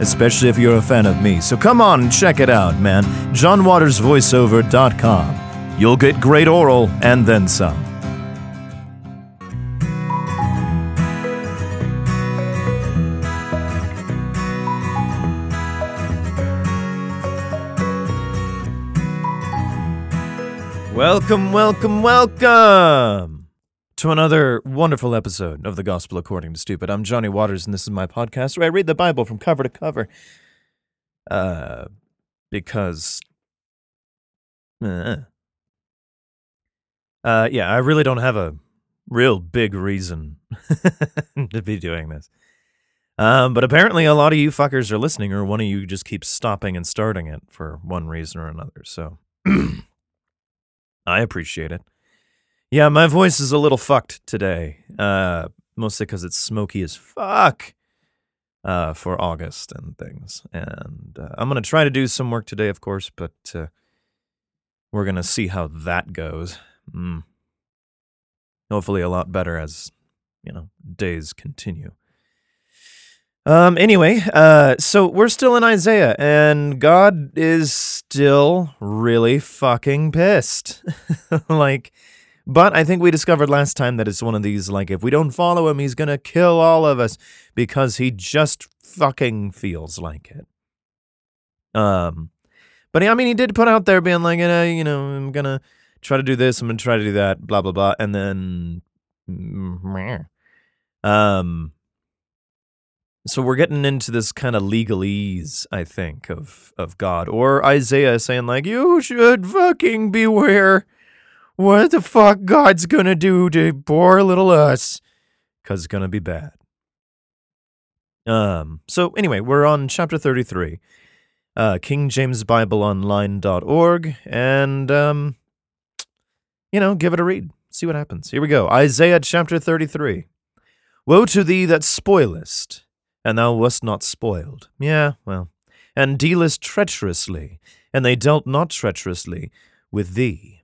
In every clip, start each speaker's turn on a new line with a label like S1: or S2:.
S1: especially if you're a fan of me. So come on and check it out, man. johnwatersvoiceover.com. You'll get great oral and then some. Welcome, welcome, welcome to another wonderful episode of the Gospel According to Stupid. I'm Johnny Waters, and this is my podcast where I read the Bible from cover to cover. Uh, because, uh, uh, yeah, I really don't have a real big reason to be doing this. Um, but apparently, a lot of you fuckers are listening, or one of you just keeps stopping and starting it for one reason or another. So. I appreciate it. Yeah, my voice is a little fucked today. Uh, mostly because it's smoky as fuck uh, for August and things. And uh, I'm going to try to do some work today, of course, but uh, we're going to see how that goes. Mm. Hopefully, a lot better as, you know, days continue. Um, anyway, uh, so we're still in Isaiah, and God is still really fucking pissed. like, but I think we discovered last time that it's one of these, like, if we don't follow him, he's gonna kill all of us because he just fucking feels like it. Um, but I mean, he did put out there being like, you know, I'm gonna try to do this, I'm gonna try to do that, blah, blah, blah. And then, um, so we're getting into this kind of legalese, I think, of of God. Or Isaiah saying like, "You should fucking beware what the fuck God's gonna do to poor little us, cause it's gonna be bad." Um. So anyway, we're on chapter thirty three, uh, KingJamesBibleOnline.org, and um, you know, give it a read, see what happens. Here we go. Isaiah chapter thirty three. Woe to thee that spoilest and thou wast not spoiled. Yeah, well, and dealest treacherously, and they dealt not treacherously with thee.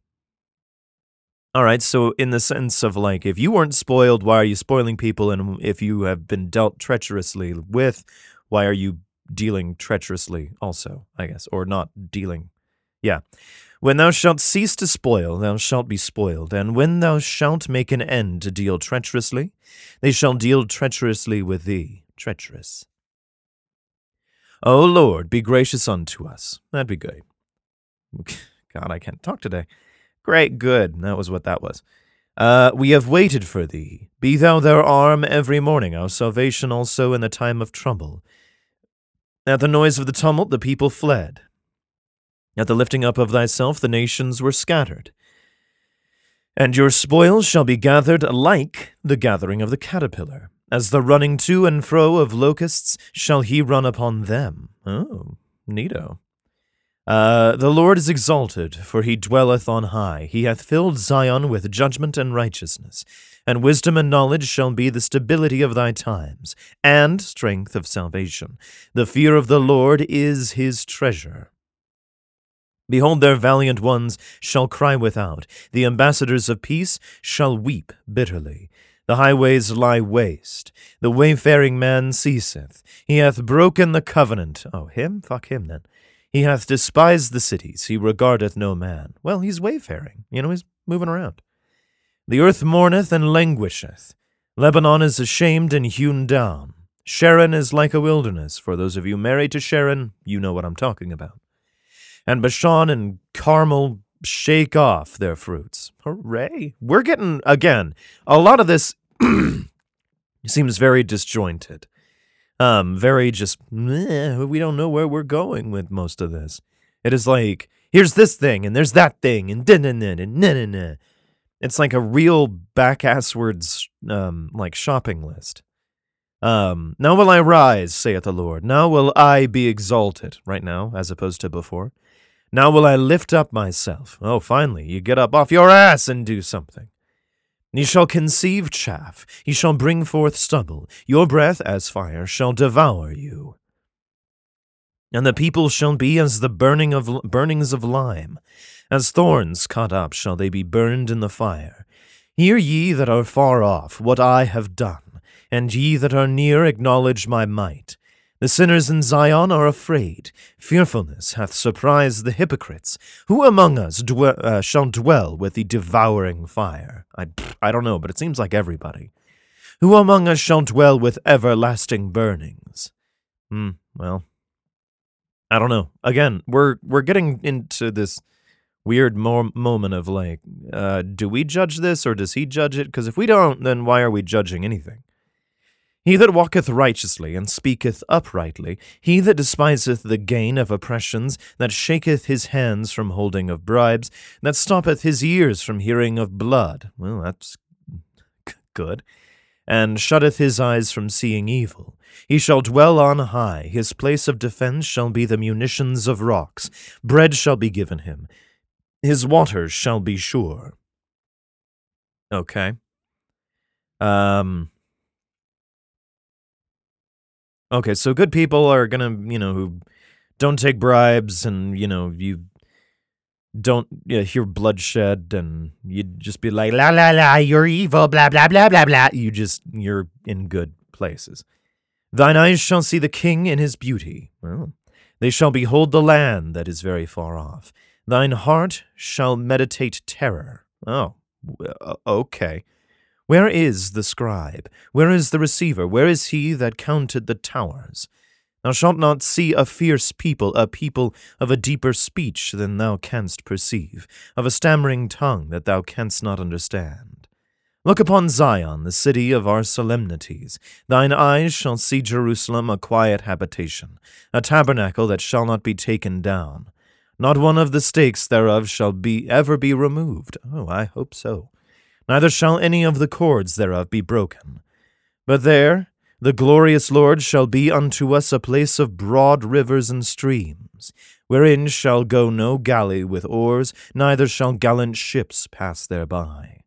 S1: All right, so in the sense of like, if you weren't spoiled, why are you spoiling people? And if you have been dealt treacherously with, why are you dealing treacherously also, I guess, or not dealing? Yeah. When thou shalt cease to spoil, thou shalt be spoiled, and when thou shalt make an end to deal treacherously, they shall deal treacherously with thee treacherous. O Lord, be gracious unto us. That'd be good. God, I can't talk today. Great, good. That was what that was. Uh, we have waited for thee. Be thou their arm every morning, our salvation also in the time of trouble. At the noise of the tumult, the people fled. At the lifting up of thyself, the nations were scattered. And your spoils shall be gathered like the gathering of the caterpillar. As the running to and fro of locusts shall he run upon them. Oh, neato. Uh, the Lord is exalted, for he dwelleth on high. He hath filled Zion with judgment and righteousness. And wisdom and knowledge shall be the stability of thy times, and strength of salvation. The fear of the Lord is his treasure. Behold, their valiant ones shall cry without. The ambassadors of peace shall weep bitterly. The highways lie waste. The wayfaring man ceaseth. He hath broken the covenant. Oh, him? Fuck him then. He hath despised the cities. He regardeth no man. Well, he's wayfaring. You know, he's moving around. The earth mourneth and languisheth. Lebanon is ashamed and hewn down. Sharon is like a wilderness. For those of you married to Sharon, you know what I'm talking about. and Bashan and Carmel shake off their fruits. Hooray. We're getting, again, a lot of this seems very disjointed. Um, very just, we don't know where we're going with most of this. It is like, here's this thing, and there's that thing, and na na na na na na. It's like a real back asswards, um, like shopping list. Um, now will I rise, saith the Lord. Now will I be exalted, right now, as opposed to before. Now will I lift up myself. Oh, finally, you get up off your ass and do something. Ye shall conceive chaff, ye shall bring forth stubble, your breath as fire shall devour you. And the people shall be as the burning of burnings of lime, as thorns cut up shall they be burned in the fire. Hear ye that are far off what I have done, and ye that are near acknowledge my might. The sinners in Zion are afraid. Fearfulness hath surprised the hypocrites. Who among us uh, shall dwell with the devouring fire? I, I don't know, but it seems like everybody. Who among us shall dwell with everlasting burnings? Hmm, well, I don't know. Again, we're we're getting into this weird mo- moment of like, uh, do we judge this or does he judge it? Because if we don't, then why are we judging anything? He that walketh righteously and speaketh uprightly, he that despiseth the gain of oppressions, that shaketh his hands from holding of bribes, that stoppeth his ears from hearing of blood, well, that's good, and shutteth his eyes from seeing evil. He shall dwell on high, his place of defence shall be the munitions of rocks, bread shall be given him, his waters shall be sure. Okay. Um, Okay, so good people are gonna, you know, who don't take bribes and, you know, you don't you know, hear bloodshed and you just be like, la la la, you're evil, blah blah blah blah blah. You just you're in good places. Thine eyes shall see the king in his beauty. Well, they shall behold the land that is very far off. Thine heart shall meditate terror. Oh, uh, okay. Where is the scribe? Where is the receiver? Where is he that counted the towers? Thou shalt not see a fierce people, a people of a deeper speech than thou canst perceive, of a stammering tongue that thou canst not understand. Look upon Zion, the city of our solemnities. Thine eyes shall see Jerusalem a quiet habitation, a tabernacle that shall not be taken down. Not one of the stakes thereof shall be ever be removed. Oh, I hope so neither shall any of the cords thereof be broken. But there the glorious Lord shall be unto us a place of broad rivers and streams, wherein shall go no galley with oars, neither shall gallant ships pass thereby.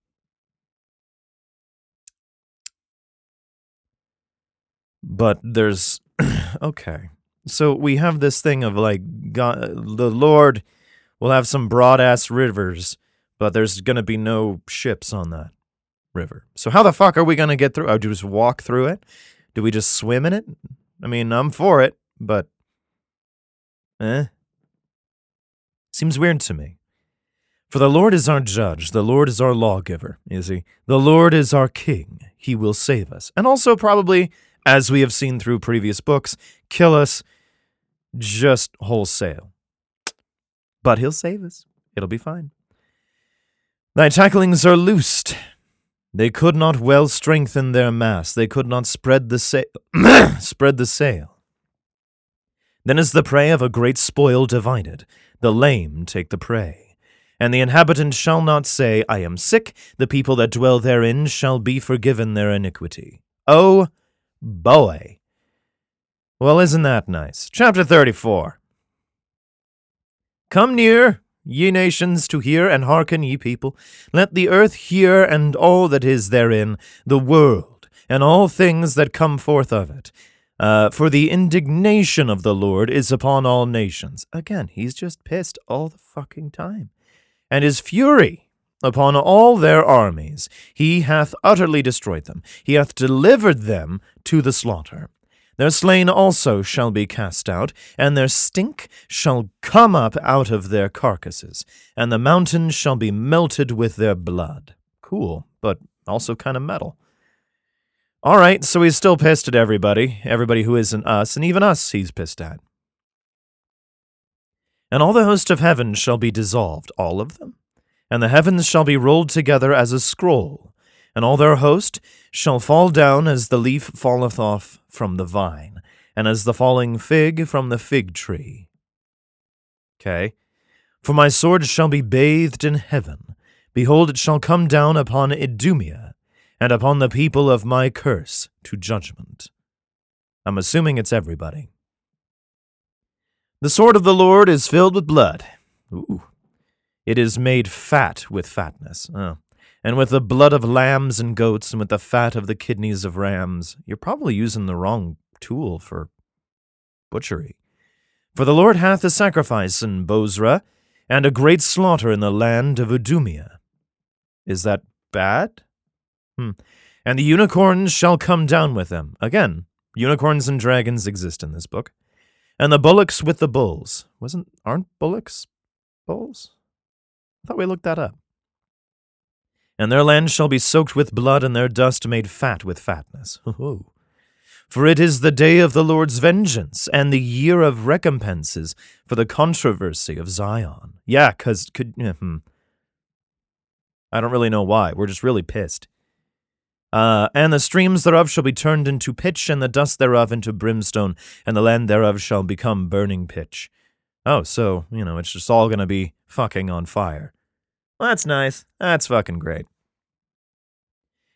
S1: But there's okay. So we have this thing of like God, the Lord will have some broad ass rivers but there's going to be no ships on that river. So how the fuck are we going to get through? Oh, do we just walk through it? Do we just swim in it? I mean, I'm for it, but eh. Seems weird to me. For the Lord is our judge, the Lord is our lawgiver, is he? The Lord is our king, he will save us. And also, probably, as we have seen through previous books, kill us just wholesale. But he'll save us. It'll be fine. Thy tacklings are loosed. They could not well strengthen their mass. They could not spread the sail. spread the sail. Then is the prey of a great spoil divided. The lame take the prey. And the inhabitant shall not say, I am sick. The people that dwell therein shall be forgiven their iniquity. Oh, boy. Well, isn't that nice? Chapter 34. Come near, Ye nations, to hear and hearken, ye people. Let the earth hear and all that is therein, the world, and all things that come forth of it. Uh, for the indignation of the Lord is upon all nations. Again, he's just pissed all the fucking time. And his fury upon all their armies. He hath utterly destroyed them. He hath delivered them to the slaughter. Their slain also shall be cast out, and their stink shall come up out of their carcasses, and the mountains shall be melted with their blood. Cool, but also kind of metal. All right, so he's still pissed at everybody, everybody who isn't us, and even us he's pissed at. And all the host of heaven shall be dissolved, all of them. And the heavens shall be rolled together as a scroll, and all their host shall fall down as the leaf falleth off from the vine, and as the falling fig from the fig tree. Okay. For my sword shall be bathed in heaven. Behold, it shall come down upon Idumea, and upon the people of my curse to judgment. I'm assuming it's everybody. The sword of the Lord is filled with blood. Ooh. It is made fat with fatness. Oh. And with the blood of lambs and goats, and with the fat of the kidneys of rams. You're probably using the wrong tool for butchery. For the Lord hath a sacrifice in Bozrah, and a great slaughter in the land of Idumea. Is that bad? Hmm. And the unicorns shall come down with them. Again, unicorns and dragons exist in this book. And the bullocks with the bulls. Wasn't aren't bullocks bulls? I thought we looked that up. And their land shall be soaked with blood, and their dust made fat with fatness. For it is the day of the Lord's vengeance, and the year of recompenses for the controversy of Zion. Yeah, because could hmm. I don't really know why. We're just really pissed. Uh, and the streams thereof shall be turned into pitch, and the dust thereof into brimstone, and the land thereof shall become burning pitch. Oh, so, you know, it's just all going to be fucking on fire. Well, that's nice. That's fucking great.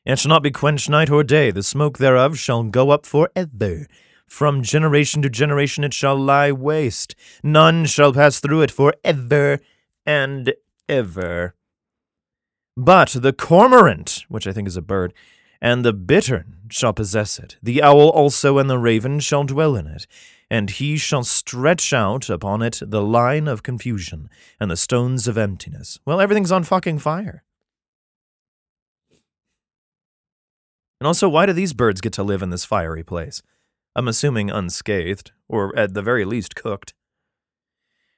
S1: It shall not be quenched night or day. The smoke thereof shall go up for ever. From generation to generation it shall lie waste. None shall pass through it for ever and ever. But the cormorant, which I think is a bird, and the bittern shall possess it. The owl also and the raven shall dwell in it. And he shall stretch out upon it the line of confusion and the stones of emptiness. Well, everything's on fucking fire. And also, why do these birds get to live in this fiery place? I'm assuming unscathed, or at the very least cooked.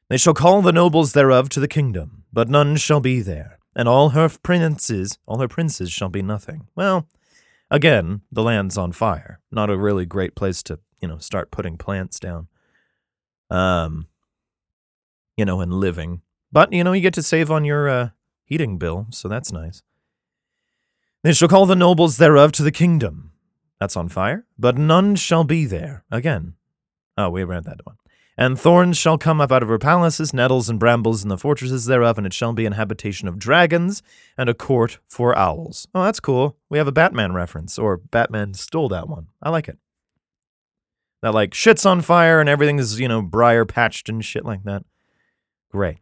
S1: They shall call the nobles thereof to the kingdom, but none shall be there, and all her princes, all her princes shall be nothing. Well, again, the land's on fire. Not a really great place to, you know, start putting plants down. Um, you know, and living. But, you know, you get to save on your uh, heating bill, so that's nice. They shall call the nobles thereof to the kingdom. That's on fire. But none shall be there. Again. Oh, we read that one. And thorns shall come up out of her palaces, nettles and brambles in the fortresses thereof, and it shall be an habitation of dragons, and a court for owls. Oh, that's cool. We have a Batman reference, or Batman stole that one. I like it. That, like, shit's on fire and everything is, you know, briar patched and shit like that. Great.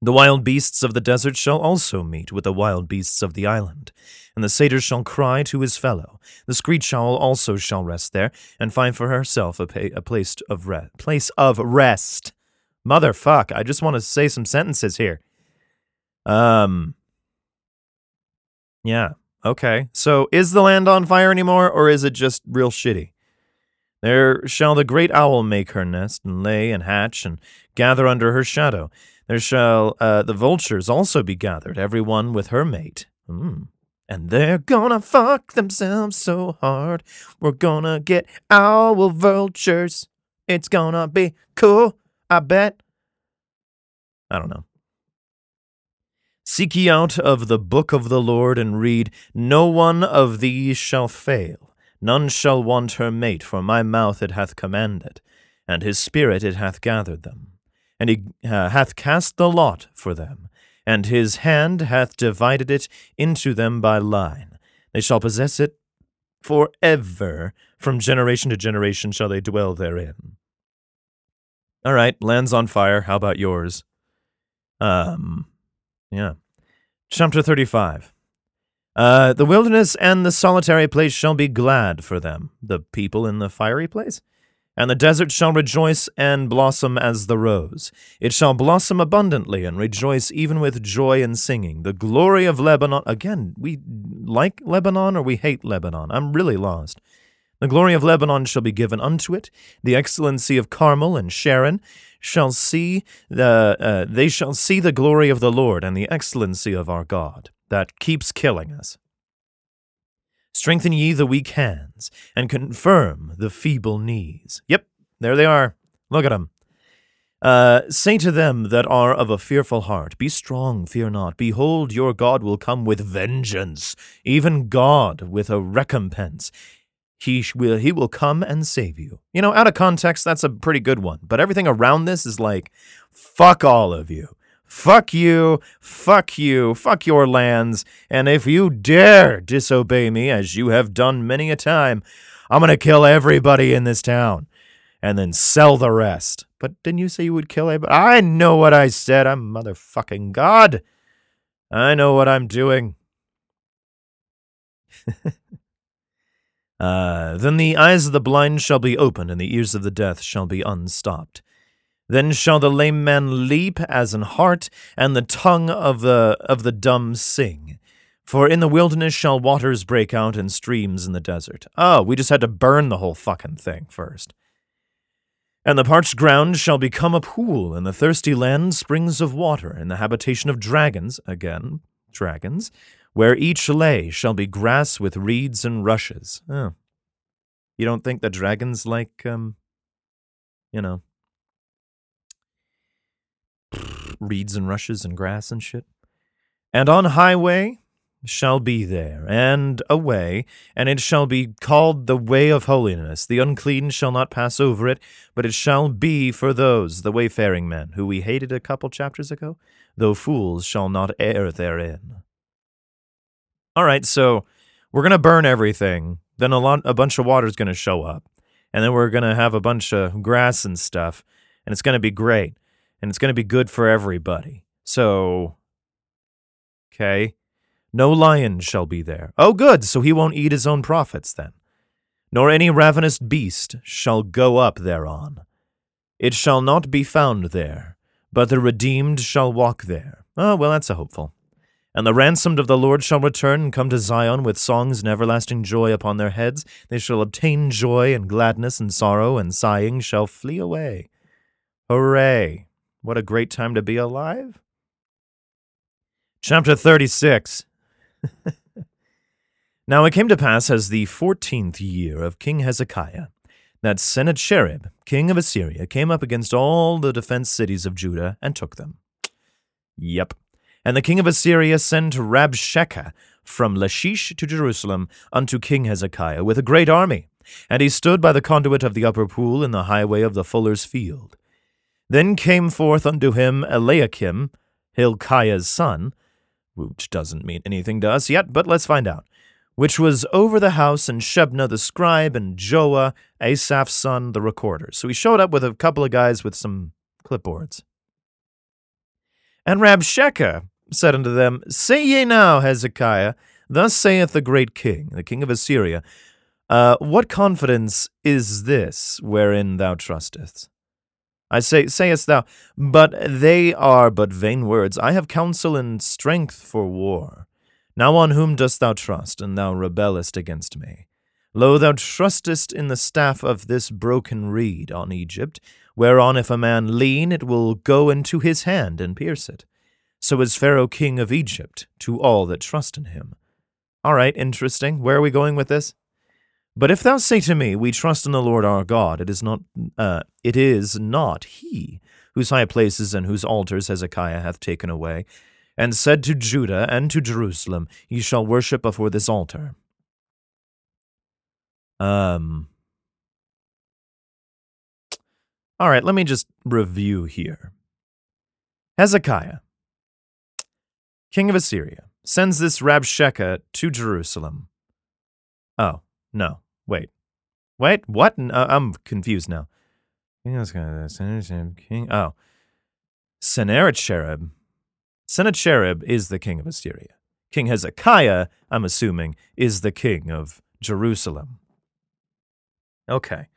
S1: The wild beasts of the desert shall also meet with the wild beasts of the island, and the satyr shall cry to his fellow. The screech owl also shall rest there, and find for herself a, pa- a place of re- place of rest. Motherfuck! I just want to say some sentences here. Um. Yeah. Okay. So, is the land on fire anymore, or is it just real shitty? There shall the great owl make her nest, and lay and hatch, and gather under her shadow. There shall uh, the vultures also be gathered, every one with her mate. Mm. And they're gonna fuck themselves so hard. We're gonna get our vultures. It's gonna be cool, I bet. I don't know. Seek ye out of the book of the Lord and read, No one of these shall fail. None shall want her mate, for my mouth it hath commanded, and his spirit it hath gathered them and he uh, hath cast the lot for them, and his hand hath divided it into them by line. They shall possess it for ever. From generation to generation shall they dwell therein. All right, land's on fire. How about yours? Um, yeah. Chapter 35. Uh, the wilderness and the solitary place shall be glad for them, the people in the fiery place. And the desert shall rejoice and blossom as the rose. It shall blossom abundantly and rejoice even with joy and singing. The glory of Lebanon. Again, we like Lebanon or we hate Lebanon. I'm really lost. The glory of Lebanon shall be given unto it. The excellency of Carmel and Sharon shall see the uh, they shall see the glory of the Lord and the excellency of our God that keeps killing us. Strengthen ye the weak hands, and confirm the feeble knees. Yep, there they are. Look at them. Uh, say to them that are of a fearful heart, Be strong, fear not. Behold, your God will come with vengeance, even God with a recompense. He will he will come and save you. You know, out of context, that's a pretty good one. But everything around this is like, fuck all of you. Fuck you, fuck you, fuck your lands, and if you dare disobey me, as you have done many a time, I'm gonna kill everybody in this town and then sell the rest. But didn't you say you would kill everybody? I know what I said. I'm motherfucking God. I know what I'm doing. uh, then the eyes of the blind shall be opened, and the ears of the deaf shall be unstopped. Then shall the lame man leap as an hart, and the tongue of the of the dumb sing. For in the wilderness shall waters break out and streams in the desert. Oh, we just had to burn the whole fucking thing first. And the parched ground shall become a pool, and the thirsty land springs of water, and the habitation of dragons, again, dragons, where each lay shall be grass with reeds and rushes. Oh. You don't think the dragons like, um, you know, reeds and rushes and grass and shit? And on highway shall be there, and a way, and it shall be called the way of holiness. The unclean shall not pass over it, but it shall be for those, the wayfaring men, who we hated a couple chapters ago, though fools shall not err therein. All right, so we're gonna burn everything. Then a lot, a bunch of water's gonna show up, and then we're gonna have a bunch of grass and stuff, and it's gonna be great, and it's gonna be good for everybody. So, okay. No lion shall be there. Oh, good, so he won't eat his own prophets then. Nor any ravenous beast shall go up thereon. It shall not be found there, but the redeemed shall walk there. Oh, well, that's a hopeful. And the ransomed of the Lord shall return and come to Zion with songs and everlasting joy upon their heads. They shall obtain joy and gladness and sorrow and sighing shall flee away. Hooray! What a great time to be alive. Chapter 36 now it came to pass as the fourteenth year of King Hezekiah that Sennacherib, king of Assyria, came up against all the defense cities of Judah and took them. Yep. And the king of Assyria sent Rabshakeh from Lachish to Jerusalem unto King Hezekiah with a great army. And he stood by the conduit of the upper pool in the highway of the fuller's field. Then came forth unto him Eliakim, Hilkiah's son, which doesn't mean anything to us yet, but let's find out. Which was over the house, and Shebna the scribe, and Joah, Asaph's son, the recorder. So he showed up with a couple of guys with some clipboards. And Rabshakeh said unto them, Say ye now, Hezekiah, thus saith the great king, the king of Assyria, uh, What confidence is this wherein thou trustest? I say, sayest thou, but they are but vain words. I have counsel and strength for war. Now on whom dost thou trust, and thou rebellest against me? Lo, thou trustest in the staff of this broken reed on Egypt, whereon if a man lean, it will go into his hand and pierce it. So is Pharaoh king of Egypt to all that trust in him. All right, interesting. Where are we going with this? But if thou say to me, We trust in the Lord our God, it is not, uh, it is not he whose high places and whose altars Hezekiah hath taken away, and said to Judah and to Jerusalem, Ye shall worship before this altar. Um. All right, let me just review here. Hezekiah, king of Assyria, sends this Rabshakeh to Jerusalem. Oh, no. Wait. Wait, what? Uh, I'm confused now. King. Oh. Sennacherib. Sennacherib is the king of Assyria. King Hezekiah, I'm assuming, is the king of Jerusalem. Okay.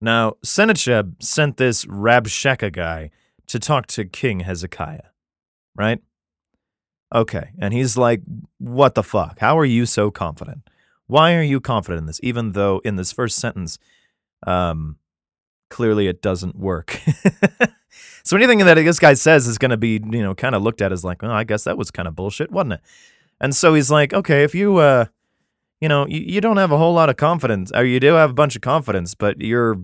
S1: Now, Sennacherib sent this Rabshakeh guy to talk to King Hezekiah, right? Okay, and he's like, What the fuck? How are you so confident? Why are you confident in this? Even though in this first sentence, um, clearly it doesn't work. so anything that this guy says is going to be, you know, kind of looked at as like, oh, I guess that was kind of bullshit, wasn't it? And so he's like, okay, if you, uh, you know, you, you don't have a whole lot of confidence, or you do have a bunch of confidence, but you're,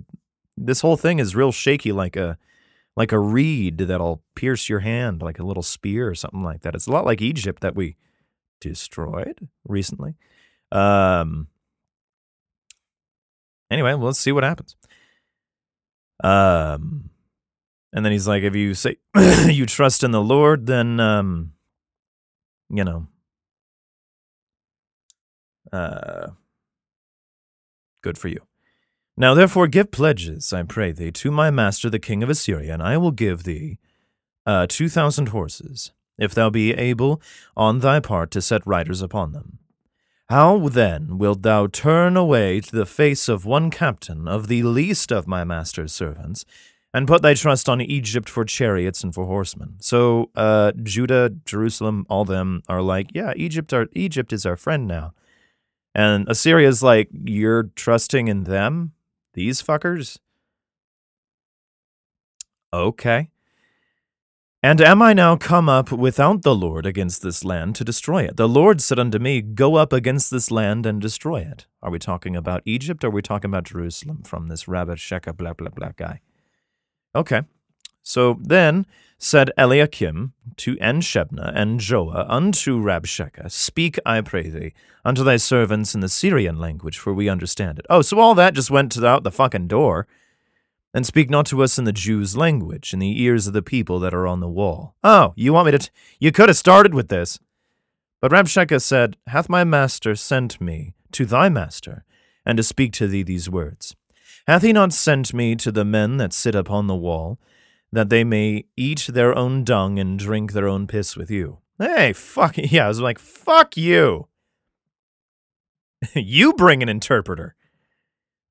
S1: this whole thing is real shaky, like a, like a reed that'll pierce your hand, like a little spear or something like that. It's a lot like Egypt that we destroyed recently. Um. Anyway, well, let's see what happens. Um. And then he's like, if you say you trust in the Lord, then um, you know, uh, good for you. Now therefore give pledges, I pray thee, to my master the king of Assyria, and I will give thee uh, two thousand horses, if thou be able on thy part to set riders upon them. How then wilt thou turn away to the face of one captain of the least of my master's servants, and put thy trust on Egypt for chariots and for horsemen. So uh, Judah, Jerusalem, all them are like, yeah, Egypt are Egypt is our friend now. And Assyria's like, you're trusting in them? These fuckers? Okay. And am I now come up without the Lord against this land to destroy it? The Lord said unto me, Go up against this land and destroy it. Are we talking about Egypt or are we talking about Jerusalem from this Rabshakeh blah blah blah guy? Okay. So then said Eliakim to and Shebna and Joah unto Rabshakeh, Speak, I pray thee, unto thy servants in the Syrian language, for we understand it. Oh, so all that just went out the fucking door. And speak not to us in the Jews' language, in the ears of the people that are on the wall. Oh, you want me to? T- you could have started with this. But Rabshakeh said, Hath my master sent me to thy master, and to speak to thee these words? Hath he not sent me to the men that sit upon the wall, that they may eat their own dung and drink their own piss with you? Hey, fuck yeah! I was like, fuck you. you bring an interpreter.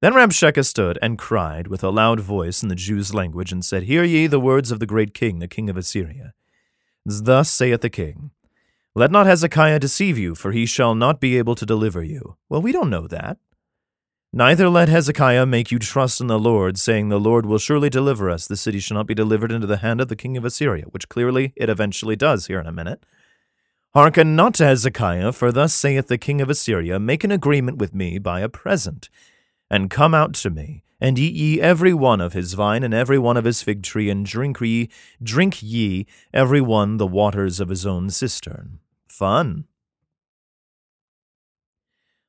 S1: Then Rabshakeh stood and cried with a loud voice in the Jews' language and said, Hear ye the words of the great king, the king of Assyria. Thus saith the king, Let not Hezekiah deceive you, for he shall not be able to deliver you. Well, we don't know that. Neither let Hezekiah make you trust in the Lord, saying, The Lord will surely deliver us. The city shall not be delivered into the hand of the king of Assyria, which clearly it eventually does here in a minute. Hearken not to Hezekiah, for thus saith the king of Assyria, Make an agreement with me by a present, and come out to me, and eat ye every one of his vine and every one of his fig tree, and drink ye, drink ye every one the waters of his own cistern. Fun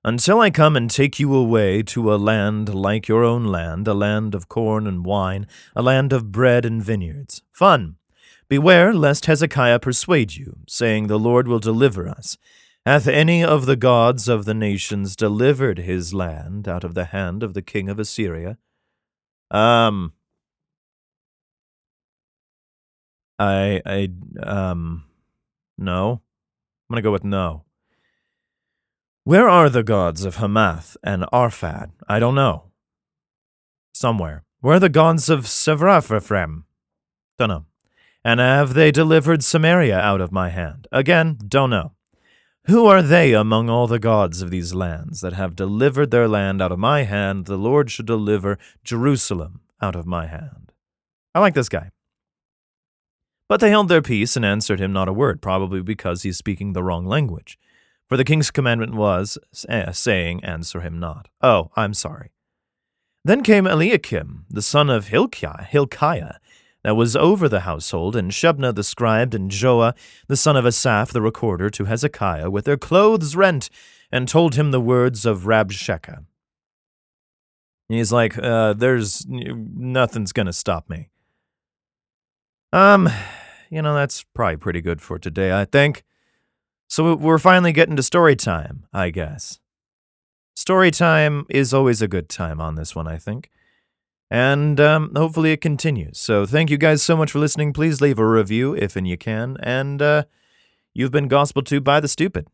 S1: until I come and take you away to a land like your own land, a land of corn and wine, a land of bread and vineyards. Fun! Beware lest Hezekiah persuade you, saying, The Lord will deliver us. Hath any of the gods of the nations delivered his land out of the hand of the king of Assyria? Um. I, I, um, no. I'm going to go with no. Where are the gods of Hamath and Arphad? I don't know. Somewhere. Where are the gods of Sepharvaim? Don't know. And have they delivered Samaria out of my hand? Again, don't know. Who are they among all the gods of these lands that have delivered their land out of my hand? The Lord should deliver Jerusalem out of my hand. I like this guy. But they held their peace and answered him not a word, probably because he's speaking the wrong language. For the king's commandment was, eh, saying, Answer him not. Oh, I'm sorry. Then came Eliakim, the son of Hilkiah, Hilkiah, that was over the household, and Shebna the scribe, and Joah the son of Asaph the recorder, to Hezekiah, with their clothes rent, and told him the words of Rabshakeh. He's like, uh, there's nothing's gonna stop me. Um, you know, that's probably pretty good for today, I think. So we're finally getting to story time, I guess. Story time is always a good time on this one, I think. And um, hopefully it continues. So thank you guys so much for listening. Please leave a review if and you can. And uh, you've been gospel to by the stupid.